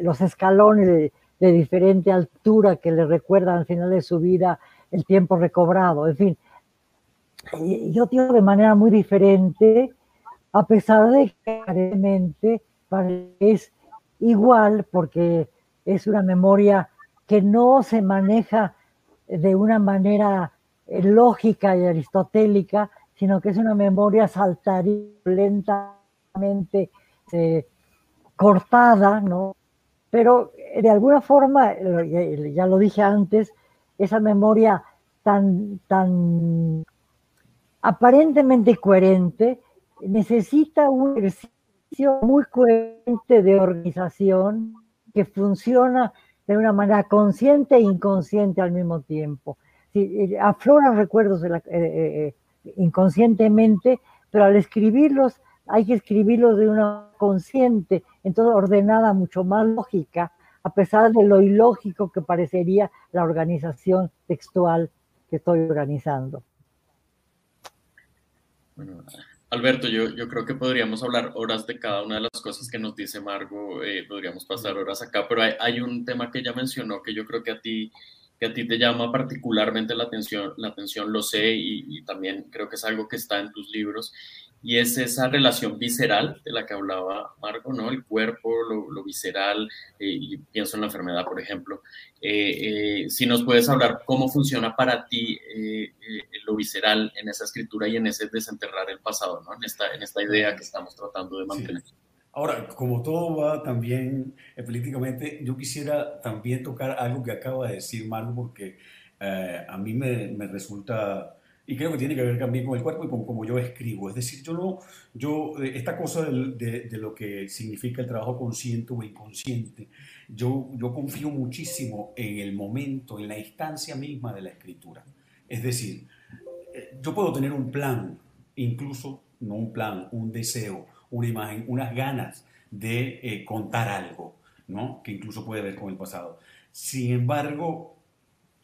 los escalones de, de, diferente altura que le recuerdan al final de su vida el tiempo recobrado, en fin. Yo digo de manera muy diferente a pesar de que aparentemente es igual porque es una memoria que no se maneja de una manera eh, lógica y aristotélica, sino que es una memoria saltaría lentamente eh, cortada, ¿no? Pero de alguna forma, ya lo dije antes, esa memoria tan, tan aparentemente coherente, necesita un ejercicio muy coherente de organización que funciona de una manera consciente e inconsciente al mismo tiempo. Sí, afloran recuerdos eh, eh, inconscientemente, pero al escribirlos hay que escribirlos de una consciente, entonces ordenada, mucho más lógica, a pesar de lo ilógico que parecería la organización textual que estoy organizando. Bueno, Alberto, yo, yo creo que podríamos hablar horas de cada una de las cosas que nos dice Margo, eh, podríamos pasar horas acá, pero hay, hay, un tema que ella mencionó que yo creo que a ti, que a ti te llama particularmente la atención, la atención lo sé, y, y también creo que es algo que está en tus libros, y es esa relación visceral de la que hablaba Marco, ¿no? El cuerpo, lo, visceral, eh, y pienso en la enfermedad, por ejemplo. Eh, eh, si nos puedes hablar cómo funciona para ti lo visceral en esa escritura y en ese desenterrar el pasado, ¿no? En esta, en esta idea que estamos tratando de mantener. Ahora, como todo va también políticamente, yo quisiera también tocar algo que acaba de decir Marco, porque a mí me, me resulta y creo que tiene que ver también con el cuerpo y con cómo yo escribo. Es decir, yo no, yo, eh, esta cosa de, de, lo que significa el trabajo consciente o inconsciente, yo, yo confío muchísimo en el momento, en la instancia misma de la escritura. Es decir, eh, yo puedo tener un plan, incluso no un plan, un deseo, una imagen, unas ganas de eh, contar algo, ¿no? Que incluso puede ver con el pasado. Sin embargo,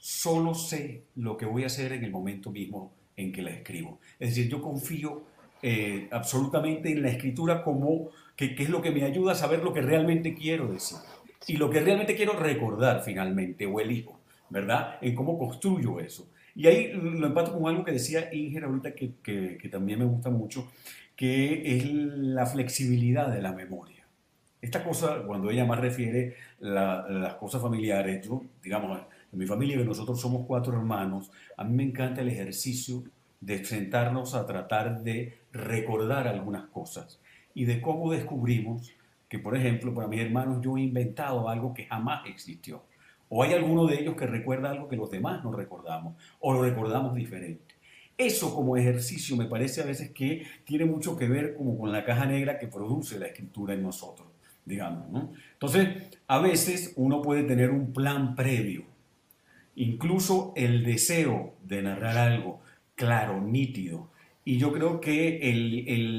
solo sé lo que voy a hacer en el momento mismo en que la escribo. Es decir, yo confío eh, absolutamente en la escritura como que, es lo que me ayuda a saber lo que realmente quiero decir y lo que realmente quiero recordar finalmente o elijo, ¿verdad? En cómo construyo eso. Y ahí lo empato con algo que decía Inger ahorita que, que, también me gusta mucho, que es la flexibilidad de la memoria. Esta cosa, cuando ella más refiere las cosas familiares, yo, digamos, en mi familia, que nosotros somos cuatro hermanos, a mí me encanta el ejercicio de sentarnos a tratar de recordar algunas cosas y de cómo descubrimos que, por ejemplo, para mis hermanos yo he inventado algo que jamás existió. O hay alguno de ellos que recuerda algo que los demás no recordamos, o lo recordamos diferente. Eso como ejercicio me parece a veces que tiene mucho que ver como con la caja negra que produce la escritura en nosotros, digamos. ¿no? Entonces, a veces uno puede tener un plan previo incluso el deseo de narrar algo claro, nítido. Y yo creo que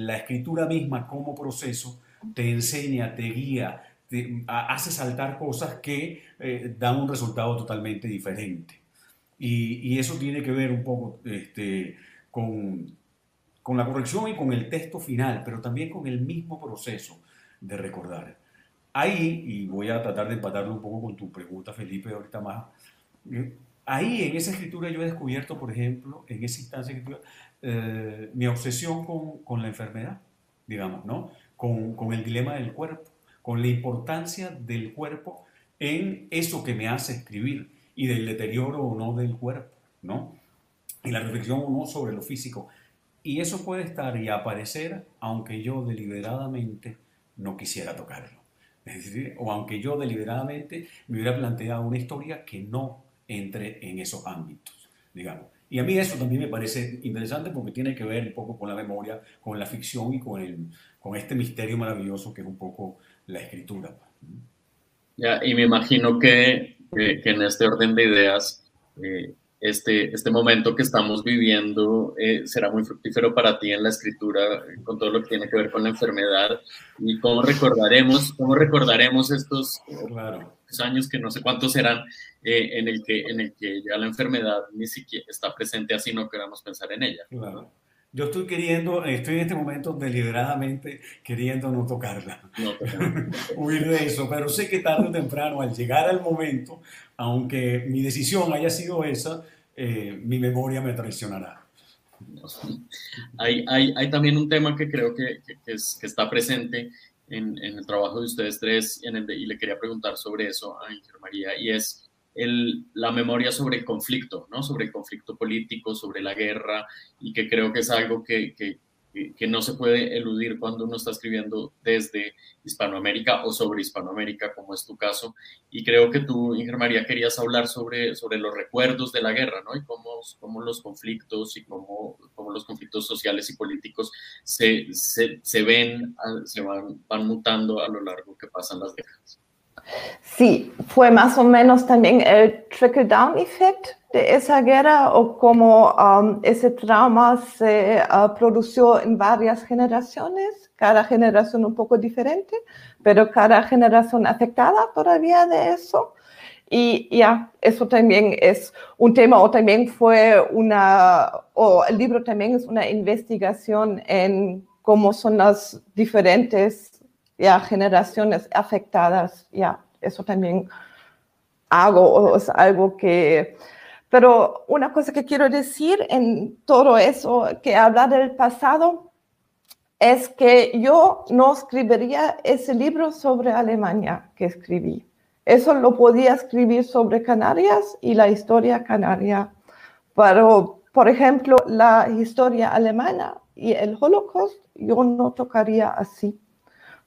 la escritura misma como proceso te enseña, te guía, te, hace saltar cosas que eh, dan un resultado totalmente diferente. Y, eso tiene que ver un poco este, con, con la corrección y con el texto final, pero también con el mismo proceso de recordar. Ahí, y voy a tratar de empatarlo un poco con tu pregunta, Felipe, ahorita más, Ahí en esa escritura yo he descubierto, por ejemplo, en esa instancia de escritura, eh, mi obsesión con, con, la enfermedad, digamos, ¿no? Con, con, el dilema del cuerpo, con la importancia del cuerpo en eso que me hace escribir y del deterioro o no del cuerpo, ¿no? Y la reflexión o no sobre lo físico. Y eso puede estar y aparecer aunque yo deliberadamente no quisiera tocarlo. Es decir, o aunque yo deliberadamente me hubiera planteado una historia que no entre en esos ámbitos, digamos. Y a mí eso también me parece interesante porque tiene que ver un poco con la memoria, con la ficción y con, el, con este misterio maravilloso que es un poco la escritura. Ya, y me imagino que, que, en este orden de ideas, eh, este, este momento que estamos viviendo eh, será muy fructífero para ti en la escritura, con todo lo que tiene que ver con la enfermedad. Y cómo recordaremos, cómo recordaremos estos años que no sé cuántos serán eh, en, el que, en el que ya la enfermedad ni siquiera está presente así no queramos pensar en ella. Yo estoy queriendo, estoy en este momento deliberadamente queriendo no tocarla, no, huir de eso, pero sé que tarde o temprano, al llegar al momento, aunque mi decisión haya sido esa, eh, mi memoria me traicionará. Hay, hay, hay, también un tema que creo que, que, es, que está presente en, en, el trabajo de ustedes tres en el y le quería preguntar sobre eso a Ángel María, y es el, la memoria sobre el conflicto, ¿no? sobre el conflicto político, sobre la guerra, y que creo que es algo que, que, que no se puede eludir cuando uno está escribiendo desde Hispanoamérica o sobre Hispanoamérica, como es tu caso. Y creo que tú, Inger María, querías hablar sobre, sobre los recuerdos de la guerra, ¿no? Y cómo, cómo los conflictos y cómo, cómo, los conflictos sociales y políticos se, se, se ven, se van, van mutando a lo largo que pasan las guerras. Sí, fue más o menos también el trickle-down effect de esa guerra o cómo um, ese trauma se uh, produjo en varias generaciones, cada generación un poco diferente, pero cada generación afectada todavía de eso. Y ya, eso también es un tema o también fue una, o el libro también es una investigación en cómo son las diferentes ya generaciones afectadas, ya, eso también hago, es algo que... Pero una cosa que quiero decir en todo eso que habla del pasado es que yo no escribiría ese libro sobre Alemania que escribí. Eso lo podía escribir sobre Canarias y la historia canaria. Pero, por ejemplo, la historia alemana y el Holocaust, yo no tocaría así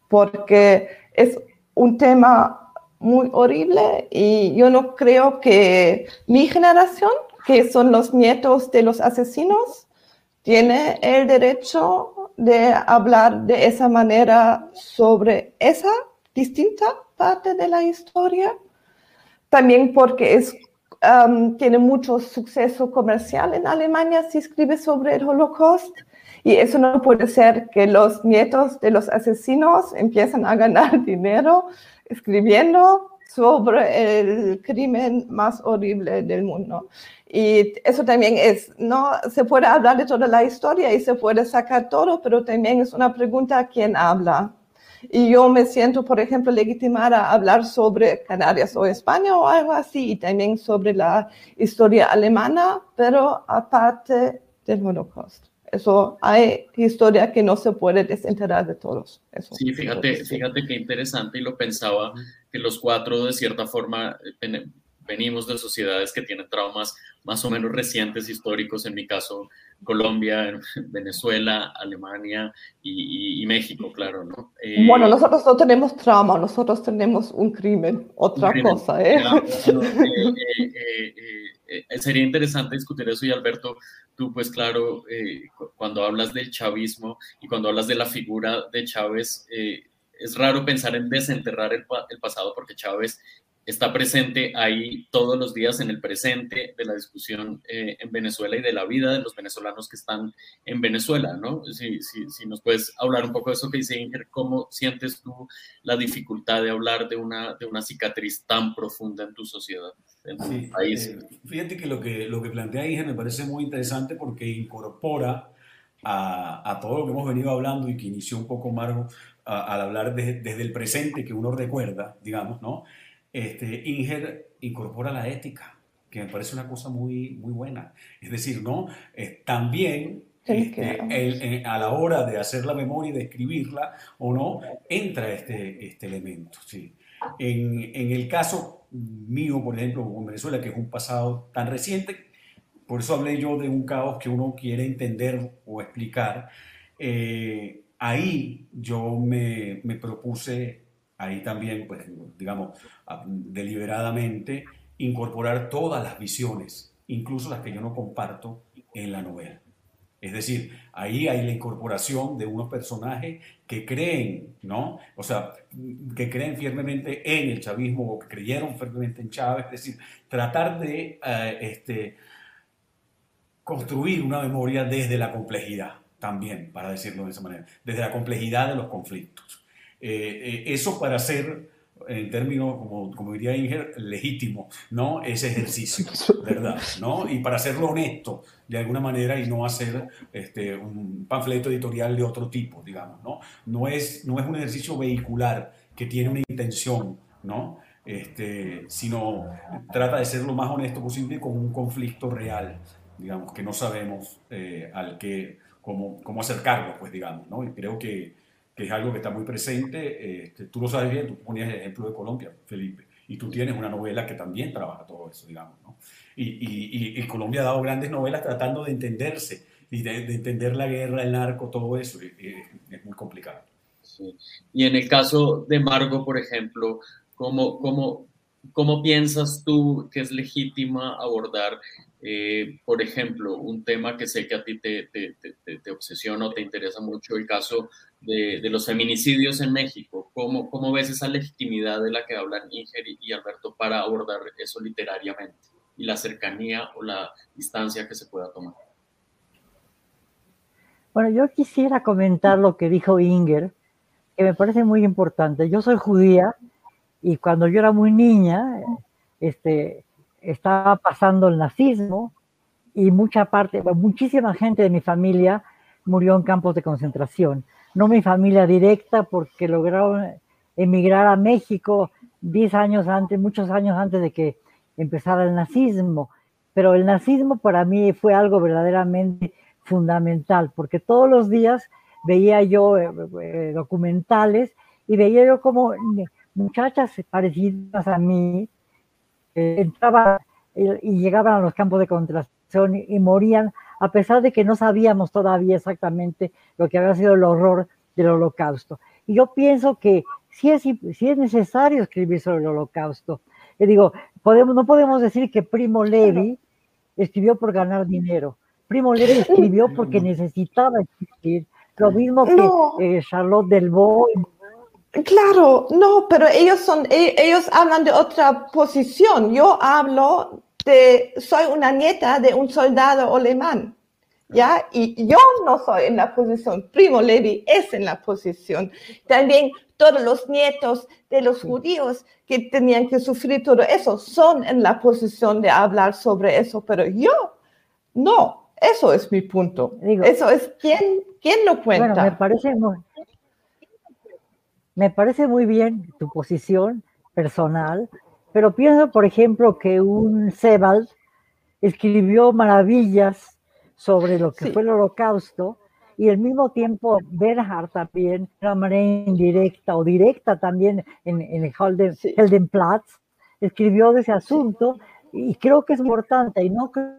porque es un tema muy horrible y yo no creo que mi generación, que son los nietos de los asesinos, tiene el derecho de hablar de esa manera sobre esa distinta parte de la historia. También porque es, um, tiene mucho suceso comercial en Alemania si escribe sobre el Holocaust. Y eso no puede ser que los nietos de los asesinos empiezan a ganar dinero escribiendo sobre el crimen más horrible del mundo. Y eso también es, no se puede hablar de toda la historia y se puede sacar todo, pero también es una pregunta a quién habla. Y yo me siento, por ejemplo, legitimada a hablar sobre Canarias o España o algo así, y también sobre la historia alemana, pero aparte del Holocaust. Eso hay historia que no se puede desenterrar de todos. Eso sí, fíjate, fíjate qué interesante y lo pensaba que los cuatro de cierta forma venimos de sociedades que tienen traumas más o menos recientes históricos, en mi caso Colombia, Venezuela, Alemania y, México, claro, ¿no? Eh, bueno, nosotros no tenemos trauma, nosotros tenemos un crimen, otra cosa, ¿eh? eh, eh sería interesante discutir eso y Alberto, tú pues claro, cuando hablas del chavismo y cuando hablas de la figura de Chávez, es raro pensar en desenterrar el, el pasado porque Chávez está presente ahí todos los días en el presente de la discusión eh, en Venezuela y de la vida de los venezolanos que están en Venezuela, ¿no? Si, si, nos puedes hablar un poco de eso que dice Inger, ¿cómo sientes tú la dificultad de hablar de una, de una cicatriz tan profunda en tu sociedad, en tu país? Eh, fíjate que lo, que lo que plantea Inger me parece muy interesante porque incorpora a, a, todo lo que hemos venido hablando y que inició un poco Margo al hablar desde el presente que uno recuerda, digamos, ¿no? Este, Inger incorpora la ética, que me parece una cosa muy, muy buena. Es decir, ¿no? Eh, también este, eh, a la hora de hacer la memoria y de escribirla o no, entra este, este elemento. ¿sí? En, en, el caso mío, por ejemplo, con Venezuela, que es un pasado tan reciente, por eso hablé yo de un caos que uno quiere entender o explicar, eh, ahí yo me, me propuse ahí también, pues, digamos, deliberadamente incorporar todas las visiones, incluso las que yo no comparto en la novela. Es decir, ahí hay la incorporación de unos personajes que creen, ¿no? O sea, que creen firmemente en el chavismo o que creyeron firmemente en Chávez. Es decir, tratar de eh, este, construir una memoria desde la complejidad también, para decirlo de esa manera, desde la complejidad de los conflictos. Eh, eh, eso para ser, en términos, como, como diría Inger, legítimo, ¿no? Ese ejercicio, ¿verdad? ¿no? Y para hacerlo honesto, de alguna manera, y no hacer este, un panfleto editorial de otro tipo, digamos, ¿no? No es, no es un ejercicio vehicular que tiene una intención, ¿no? Este, sino trata de ser lo más honesto posible con un conflicto real, digamos, que no sabemos eh, al que, cómo, cómo acercarlo, pues, digamos, ¿no? Y creo que que es algo que está muy presente. Este, tú lo sabes bien, tú ponías el ejemplo de Colombia, Felipe, y tú tienes una novela que también trabaja todo eso, digamos. ¿no? Y, y, y, Colombia ha dado grandes novelas tratando de entenderse y de, entender la guerra, el narco, todo eso, es muy complicado. Y en el caso de Margo, por ejemplo, ¿cómo, cómo, cómo piensas tú que es legítima abordar, eh, por ejemplo, un tema que sé que a ti te, obsesiona o te interesa mucho, el caso de, de los feminicidios en México? ¿Cómo, ¿Cómo, ves esa legitimidad de la que hablan Inger y Alberto para abordar eso literariamente y la cercanía o la distancia que se pueda tomar? Bueno, yo quisiera comentar lo que dijo Inger, que me parece muy importante. Yo soy judía y cuando yo era muy niña, este, estaba pasando el nazismo y mucha parte, muchísima gente de mi familia murió en campos de concentración. No mi familia directa porque lograron emigrar a México 10 años antes, muchos años antes de que empezara el nazismo. Pero el nazismo para mí fue algo verdaderamente fundamental porque todos los días veía yo eh, eh, documentales y veía yo como muchachas parecidas a mí entraban y, llegaban a los campos de concentración y, morían a pesar de que no sabíamos todavía exactamente lo que había sido el horror del holocausto. Y yo pienso que si es, si es necesario escribir sobre el holocausto. Digo, podemos, no podemos decir que Primo Levi escribió por ganar dinero. Primo Levi escribió porque necesitaba escribir, lo mismo que eh, Charlotte Delvaux. Claro, no, pero ellos son, e, ellos hablan de otra posición. Yo hablo de, soy una nieta de un soldado alemán, ¿ya? Y yo no soy en la posición, Primo Levi es en la posición. También todos los nietos de los judíos que tenían que sufrir todo eso son en la posición de hablar sobre eso, pero yo no. Eso es mi punto. eso es quién, quién lo cuenta. Bueno, me parece muy, me parece muy bien tu posición personal, pero pienso, por ejemplo, que un Sebald escribió maravillas sobre lo que fue el holocausto y al mismo tiempo Bernhard también, de una manera indirecta o directa también en, en el Helden, Heldenplatz, escribió de ese asunto y creo que es importante y no creo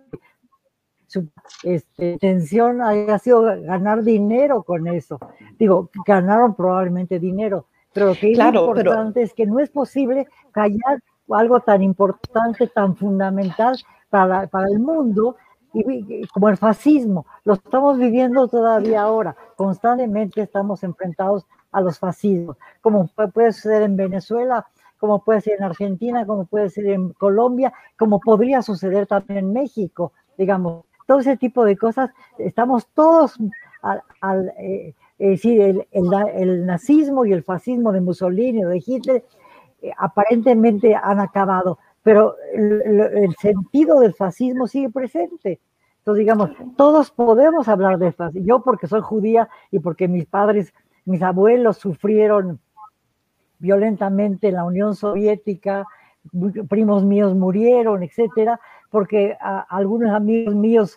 su este, intención haya sido ganar dinero con eso. Digo, ganaron probablemente dinero, pero lo que es importante es que no es posible callar algo tan importante, tan fundamental para, para el mundo y, como el fascismo. Lo estamos viviendo todavía ahora. Constantemente estamos enfrentados a los fascismos, como puede suceder en Venezuela, como puede ser en Argentina, como puede ser en Colombia, como podría suceder también en México, digamos todo ese tipo de cosas, estamos todos al, eh, decir, el, el, nazismo y el fascismo de Mussolini o de Hitler eh, aparentemente han acabado, pero el, sentido del fascismo sigue presente. Entonces, digamos, todos podemos hablar de fascismo. Yo porque soy judía y porque mis padres, mis abuelos sufrieron violentamente en la Unión Soviética, primos míos murieron, etcétera, porque algunos amigos míos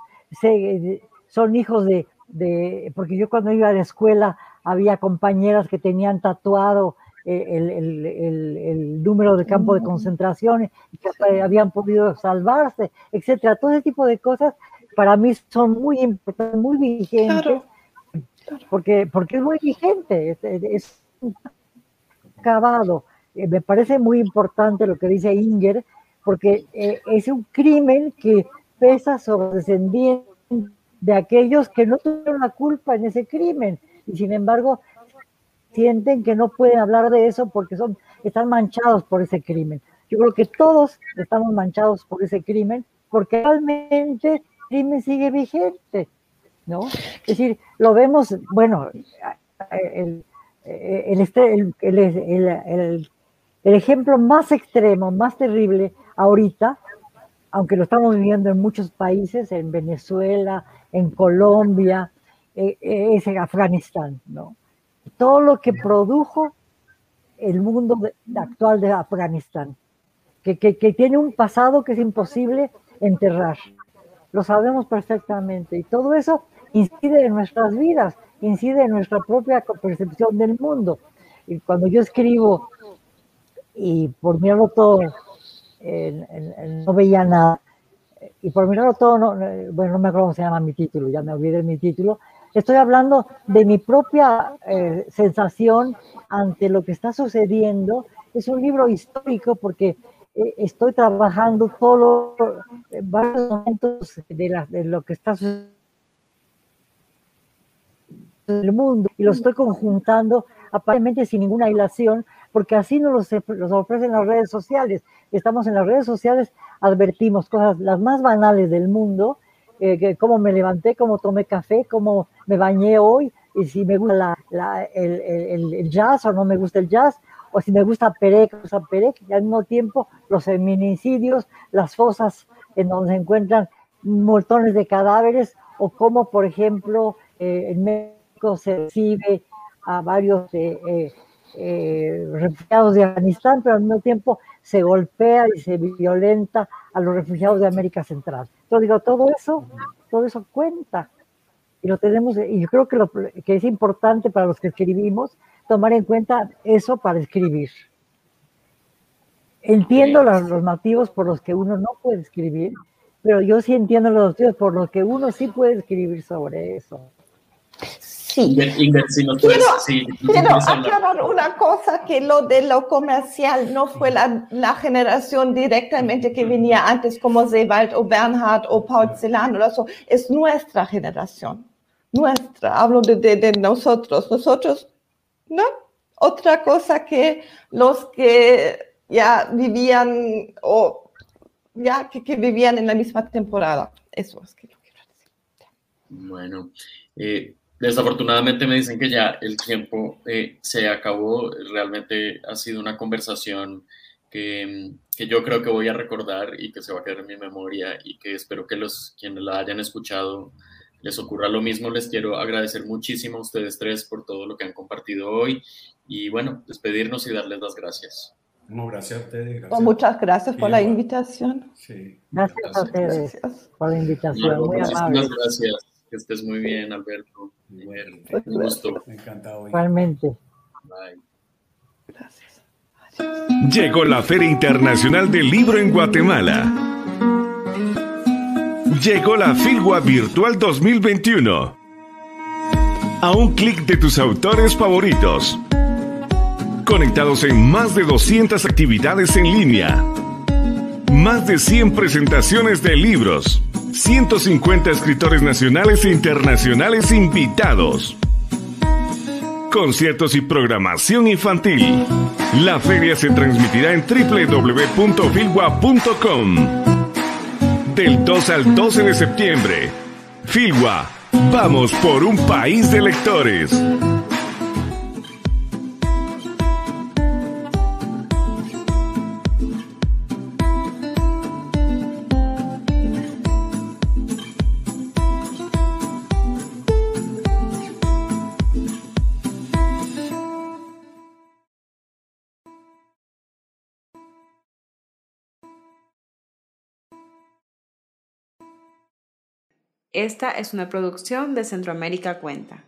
son hijos de, porque yo cuando iba a la escuela había compañeras que tenían tatuado eh, el, número de campo de mm. concentración y que habían podido salvarse, etcétera. Todo ese tipo de cosas para mí son muy importantes, muy vigentes, porque, porque es muy vigente, es, es acabado. Eh, me parece muy importante lo que dice Inger, porque eh, es un crimen que pesa sobre descendientes de aquellos que no tuvieron la culpa en ese crimen y sin embargo sienten que no pueden hablar de eso porque son, están manchados por ese crimen. Yo creo que todos estamos manchados por ese crimen porque realmente el crimen sigue vigente, ¿no? Es decir, lo vemos, bueno, el, este, el, el, el ejemplo más extremo, más terrible ahorita, aunque lo estamos viviendo en muchos países, en Venezuela, en Colombia, eh, eh, es en Afganistán, ¿no? Todo lo que produjo el mundo actual de Afganistán, que, que, tiene un pasado que es imposible enterrar. Lo sabemos perfectamente. Y todo eso incide en nuestras vidas, incide en nuestra propia percepción del mundo. Y cuando yo escribo y por mirarlo todo, no veía nada, y por mirarlo todo, no, bueno, no me acuerdo cómo se llama mi título, ya me olvidé mi título, estoy hablando de mi propia eh, sensación ante lo que está sucediendo. Es un libro histórico porque eh, estoy trabajando todos los varios momentos de, de lo que está sucediendo en el mundo y los estoy conjuntando aparentemente sin ninguna dilación, porque así nos los, ofrecen las redes sociales. Estamos en las redes sociales, advertimos cosas las más banales del mundo, eh, cómo me levanté, cómo tomé café, cómo me bañé hoy, y si me gusta el, jazz o no me gusta el jazz, o si me gusta Perec, o sea, Perec, y al mismo tiempo los feminicidios, las fosas en donde se encuentran montones de cadáveres, o cómo, por ejemplo, eh, en México se recibe a varios eh, eh, refugiados de Afganistán, pero al mismo tiempo se golpea y se violenta a los refugiados de América Central. Yo digo, todo eso, todo eso cuenta. Y lo tenemos, y yo creo que, lo, que es importante para los que escribimos tomar en cuenta eso para escribir. Entiendo los, los motivos por los que uno no puede escribir, pero yo sí entiendo los motivos por los que uno sí puede escribir sobre eso. Sí. quiero, aclarar una cosa, que lo de lo comercial no fue la, la generación directamente que venía antes como Sebald o Bernhard o Paul Celan o eso, es nuestra generación, nuestra, hablo de, de, nosotros, nosotros, ¿no? Otra cosa que los que ya vivían o ya que, que vivían en la misma temporada, eso es que lo quiero decir. Bueno, eh, Desafortunadamente me dicen que ya el tiempo eh, se acabó. Realmente ha sido una conversación que, que, yo creo que voy a recordar y que se va a quedar en mi memoria y que espero que los quienes la hayan escuchado les ocurra lo mismo. Les quiero agradecer muchísimo a ustedes tres por todo lo que han compartido hoy y bueno, despedirnos y darles las gracias. No, gracias a ustedes. muchas gracias por la invitación. Sí, gracias, a ustedes por la invitación. Muy amable. gracias. Que estés muy bien, Alberto. Un gusto. Encantado. Igualmente. Bye. Gracias. Llegó la Feria Internacional del Libro en Guatemala. Llegó la Filgua Virtual 2021. A un clic de tus autores favoritos. Conectados en más de 200 actividades en línea. Más de 100 presentaciones de libros 150 escritores nacionales e internacionales invitados. Conciertos y programación infantil. La feria se transmitirá en www.filwa.com. Del 2 al 12 de septiembre. Filwa, vamos por un país de lectores. Esta es una producción de Centroamérica Cuenta.